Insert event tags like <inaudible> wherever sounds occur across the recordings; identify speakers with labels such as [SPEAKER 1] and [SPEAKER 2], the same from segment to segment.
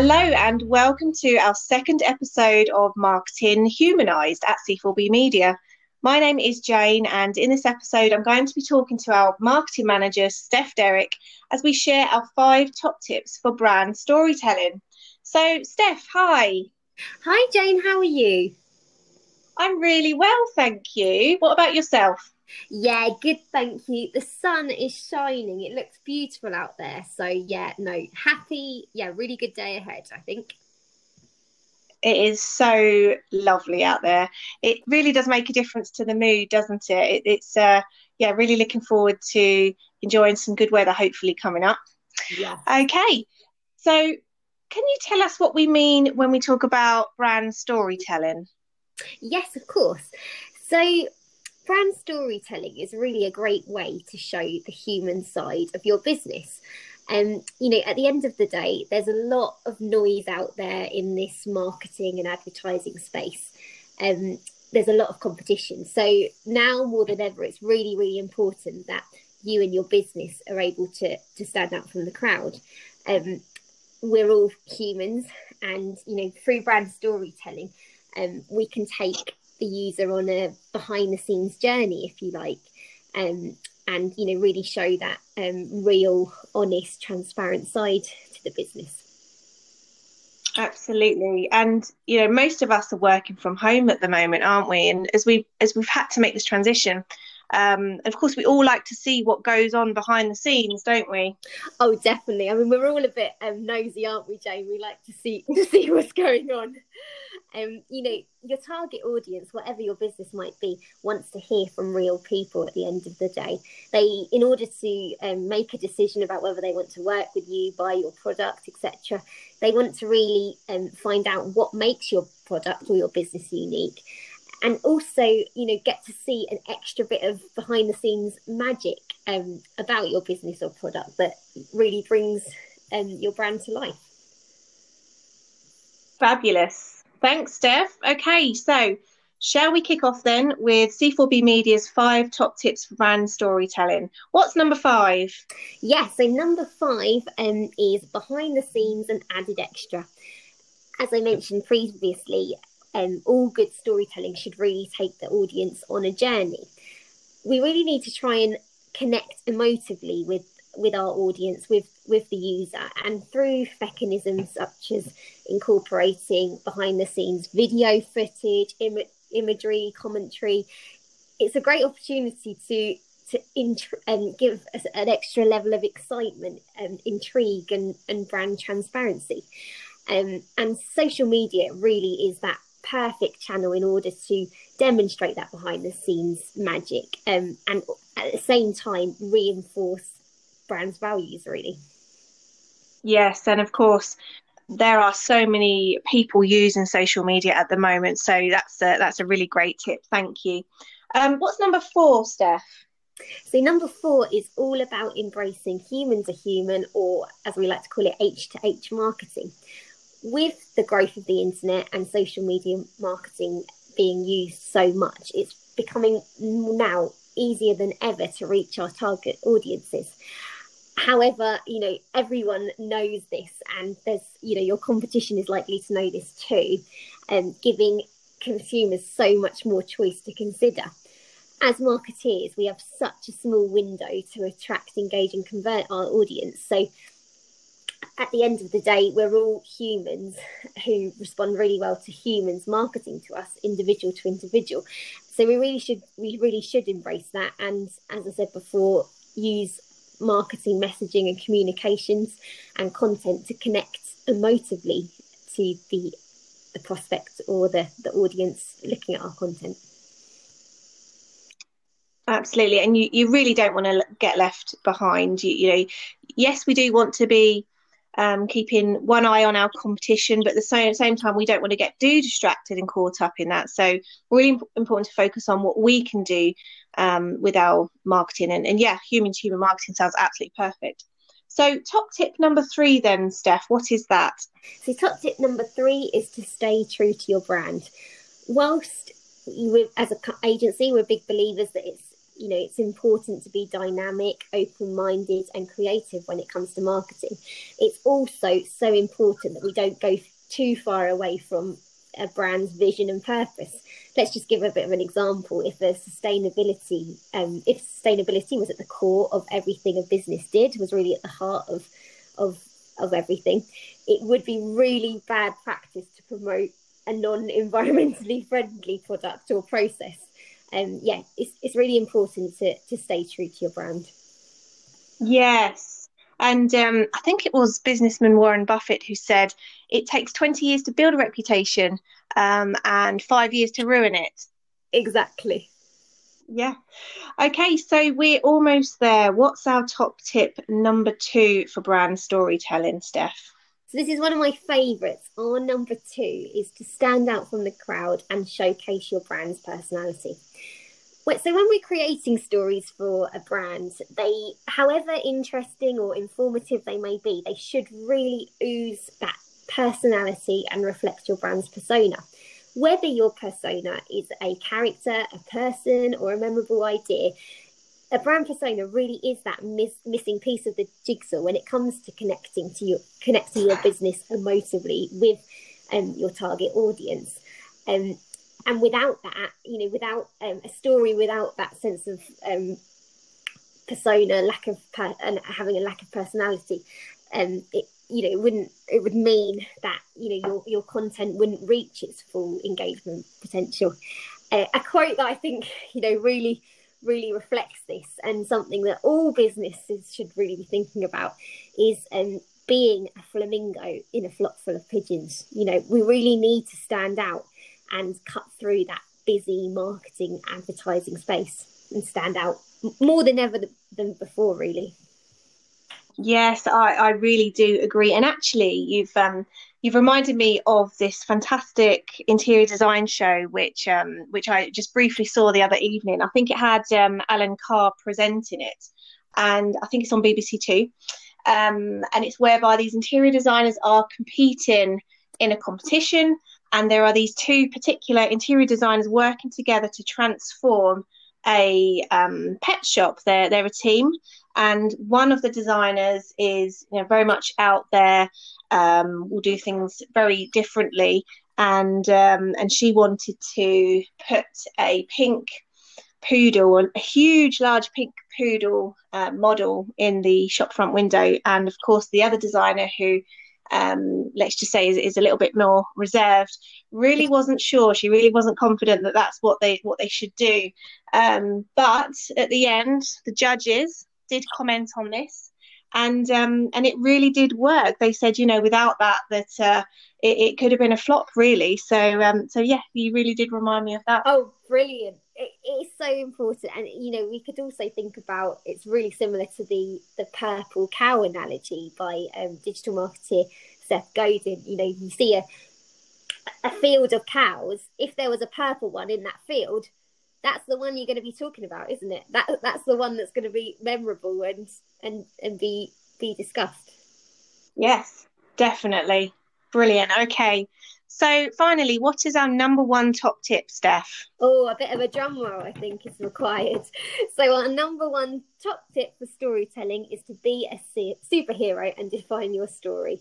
[SPEAKER 1] Hello, and welcome to our second episode of Marketing Humanized at C4B Media. My name is Jane, and in this episode, I'm going to be talking to our marketing manager, Steph Derrick, as we share our five top tips for brand storytelling. So, Steph, hi.
[SPEAKER 2] Hi, Jane, how are you?
[SPEAKER 1] I'm really well, thank you. What about yourself?
[SPEAKER 2] Yeah, good, thank you. The sun is shining. It looks beautiful out there. So, yeah, no, happy, yeah, really good day ahead, I think.
[SPEAKER 1] It is so lovely out there. It really does make a difference to the mood, doesn't it? it it's, uh, yeah, really looking forward to enjoying some good weather, hopefully, coming up.
[SPEAKER 2] Yeah.
[SPEAKER 1] Okay. So, can you tell us what we mean when we talk about brand storytelling?
[SPEAKER 2] Yes, of course. So, brand storytelling is really a great way to show the human side of your business. And um, you know, at the end of the day, there's a lot of noise out there in this marketing and advertising space. Um, there's a lot of competition. So now more than ever, it's really, really important that you and your business are able to to stand out from the crowd. Um, we're all humans, and you know, through brand storytelling, um, we can take the user on a behind the scenes journey, if you like, um, and you know really show that um, real, honest, transparent side to the business.
[SPEAKER 1] Absolutely, and you know most of us are working from home at the moment, aren't we? And as we as we've had to make this transition, um, of course, we all like to see what goes on behind the scenes, don't we?
[SPEAKER 2] Oh, definitely. I mean, we're all a bit um, nosy, aren't we, Jane? We like to see <laughs> to see what's going on. Um, you know, your target audience, whatever your business might be, wants to hear from real people at the end of the day. They, in order to um, make a decision about whether they want to work with you, buy your product, etc., they want to really um, find out what makes your product or your business unique and also you know get to see an extra bit of behind the scenes magic um, about your business or product that really brings um, your brand to life
[SPEAKER 1] fabulous thanks steph. Okay so shall we kick off then with c4b media's five top tips for brand storytelling? What's number five?
[SPEAKER 2] Yeah so number five um, is behind the scenes and added extra. As I mentioned previously, um, all good storytelling should really take the audience on a journey. We really need to try and connect emotively with with our audience, with with the user, and through mechanisms such as incorporating behind the scenes video footage, Im- imagery, commentary. It's a great opportunity to to int- give an extra level of excitement, and intrigue, and, and brand transparency. Um, and social media really is that perfect channel in order to demonstrate that behind the scenes magic um, and at the same time reinforce brands' values, really.
[SPEAKER 1] Yes, and of course, there are so many people using social media at the moment, so that's a, that's a really great tip. Thank you. Um, what's number four, Steph?
[SPEAKER 2] So number four is all about embracing human to human, or as we like to call it, H to H marketing with the growth of the internet and social media marketing being used so much, it's becoming now easier than ever to reach our target audiences. However, you know, everyone knows this, and there's, you know, your competition is likely to know this too, and um, giving consumers so much more choice to consider. As marketeers, we have such a small window to attract, engage, and convert our audience. So, at the end of the day, we're all humans who respond really well to humans marketing to us, individual to individual. So we really should we really should embrace that, and as I said before, use marketing, messaging, and communications and content to connect emotively to the the prospect or the the audience looking at our content.
[SPEAKER 1] Absolutely, and you, you really don't want to get left behind. You, you know, yes, we do want to be um, keeping one eye on our competition, but at the same, same time, we don't want to get too distracted and caught up in that. So, really important to focus on what we can do um, with our marketing. And, and yeah, human to human marketing sounds absolutely perfect. So, top tip number three, then, Steph, what is that?
[SPEAKER 2] So, top tip number three is to stay true to your brand. Whilst you, as an agency, we're big believers that it's you know it's important to be dynamic open-minded and creative when it comes to marketing it's also so important that we don't go too far away from a brand's vision and purpose let's just give a bit of an example if the sustainability um, if sustainability was at the core of everything a business did was really at the heart of of of everything it would be really bad practice to promote a non-environmentally <laughs> friendly product or process um, yeah, it's, it's really important to, to stay true to your brand.
[SPEAKER 1] Yes. And um, I think it was businessman Warren Buffett who said it takes 20 years to build a reputation um, and five years to ruin it.
[SPEAKER 2] Exactly.
[SPEAKER 1] Yeah. Okay, so we're almost there. What's our top tip number two for brand storytelling, Steph?
[SPEAKER 2] So this is one of my favourites. Our number two is to stand out from the crowd and showcase your brand's personality. So when we're creating stories for a brand, they, however interesting or informative they may be, they should really ooze that personality and reflect your brand's persona. Whether your persona is a character, a person, or a memorable idea, a brand persona really is that miss, missing piece of the jigsaw when it comes to connecting to your connecting your business emotively with um, your target audience. Um, and without that, you know, without um, a story, without that sense of um, persona, lack of per- and having a lack of personality, um, it you know it wouldn't it would mean that you know your your content wouldn't reach its full engagement potential. Uh, a quote that I think you know really really reflects this and something that all businesses should really be thinking about is um, being a flamingo in a flock full of pigeons. You know, we really need to stand out and cut through that busy marketing advertising space and stand out more than ever than before, really.
[SPEAKER 1] Yes, I, I really do agree. And actually, you've um, you've reminded me of this fantastic interior design show, which um, which I just briefly saw the other evening. I think it had um, Alan Carr presenting it, and I think it's on BBC Two. Um, and it's whereby these interior designers are competing in a competition, and there are these two particular interior designers working together to transform a um, pet shop. They're they're a team, and one of the designers is you know very much out there um, will do things very differently. And um, and she wanted to put a pink poodle a huge large pink poodle uh, model in the shop front window. And of course the other designer who um, let's just say is, is a little bit more reserved really wasn't sure she really wasn't confident that that's what they what they should do um, but at the end the judges did comment on this, and um, and it really did work. They said, you know, without that, that uh, it, it, could have been a flop, really. So um, so yeah, you really did remind me of that.
[SPEAKER 2] Oh, brilliant! It is so important, and you know, we could also think about it's really similar to the the purple cow analogy by um, digital marketer Seth Godin. You know, you see a a field of cows. If there was a purple one in that field, that's the one you're going to be talking about, isn't it? That that's the one that's going to be memorable and and and be be discussed.
[SPEAKER 1] Yes, definitely. Brilliant. Okay. So finally, what is our number one top tip, Steph?
[SPEAKER 2] Oh, a bit of a drum roll, I think, is required. So our number one top tip for storytelling is to be a superhero and define your story.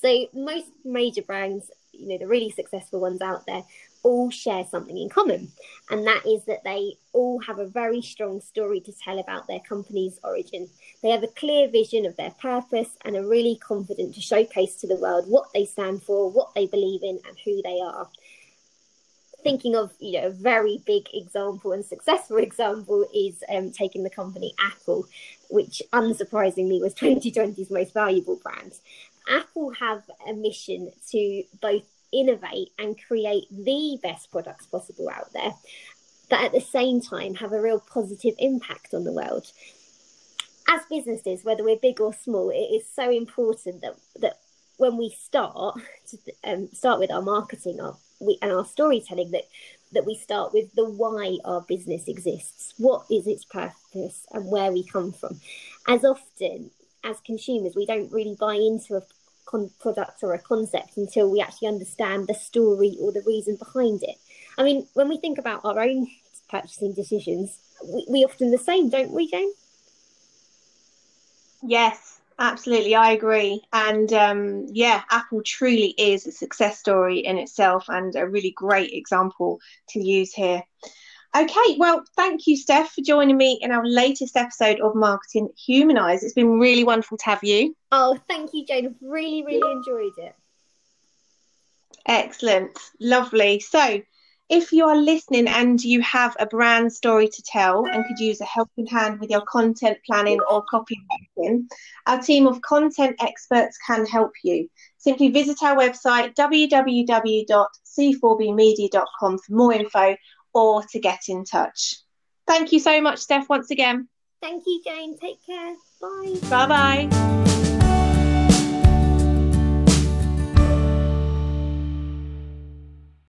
[SPEAKER 2] So most major brands, you know, the really successful ones out there, all share something in common, and that is that they all have a very strong story to tell about their company's origin. They have a clear vision of their purpose and are really confident to showcase to the world what they stand for, what they believe in, and who they are. Thinking of you know a very big example and successful <laughs> example is um, taking the company Apple, which unsurprisingly was <laughs> 2020's most valuable brand. Apple have a mission to both innovate and create the best products possible out there but at the same time have a real positive impact on the world. As businesses, whether we're big or small, it is so important that that when we start <laughs> to um, start with our marketing our, we, and our storytelling that that we start with the why our business exists, what is its purpose, and where we come from. As often as consumers, we don't really buy into a con- product or a concept until we actually understand the story or the reason behind it. I mean, when we think about our own purchasing decisions, we, we often the same, don't we, Jane?
[SPEAKER 1] Yes, absolutely. I agree. And um, yeah, Apple truly is a success story in itself and a really great example to use here. Okay, well, thank you, Steph, for joining me in our latest episode of Marketing Humanized. It's been really wonderful to have you.
[SPEAKER 2] Oh, thank you, Jane. Really, really enjoyed it.
[SPEAKER 1] Excellent. Lovely. So, if you are listening and you have a brand story to tell and could use a helping hand with your content planning or copywriting, our team of content experts can help you. Simply visit our website www.c4bmedia.com for more info or to get in touch. Thank you so much, Steph, once again.
[SPEAKER 2] Thank you, Jane. Take care. Bye.
[SPEAKER 1] Bye bye.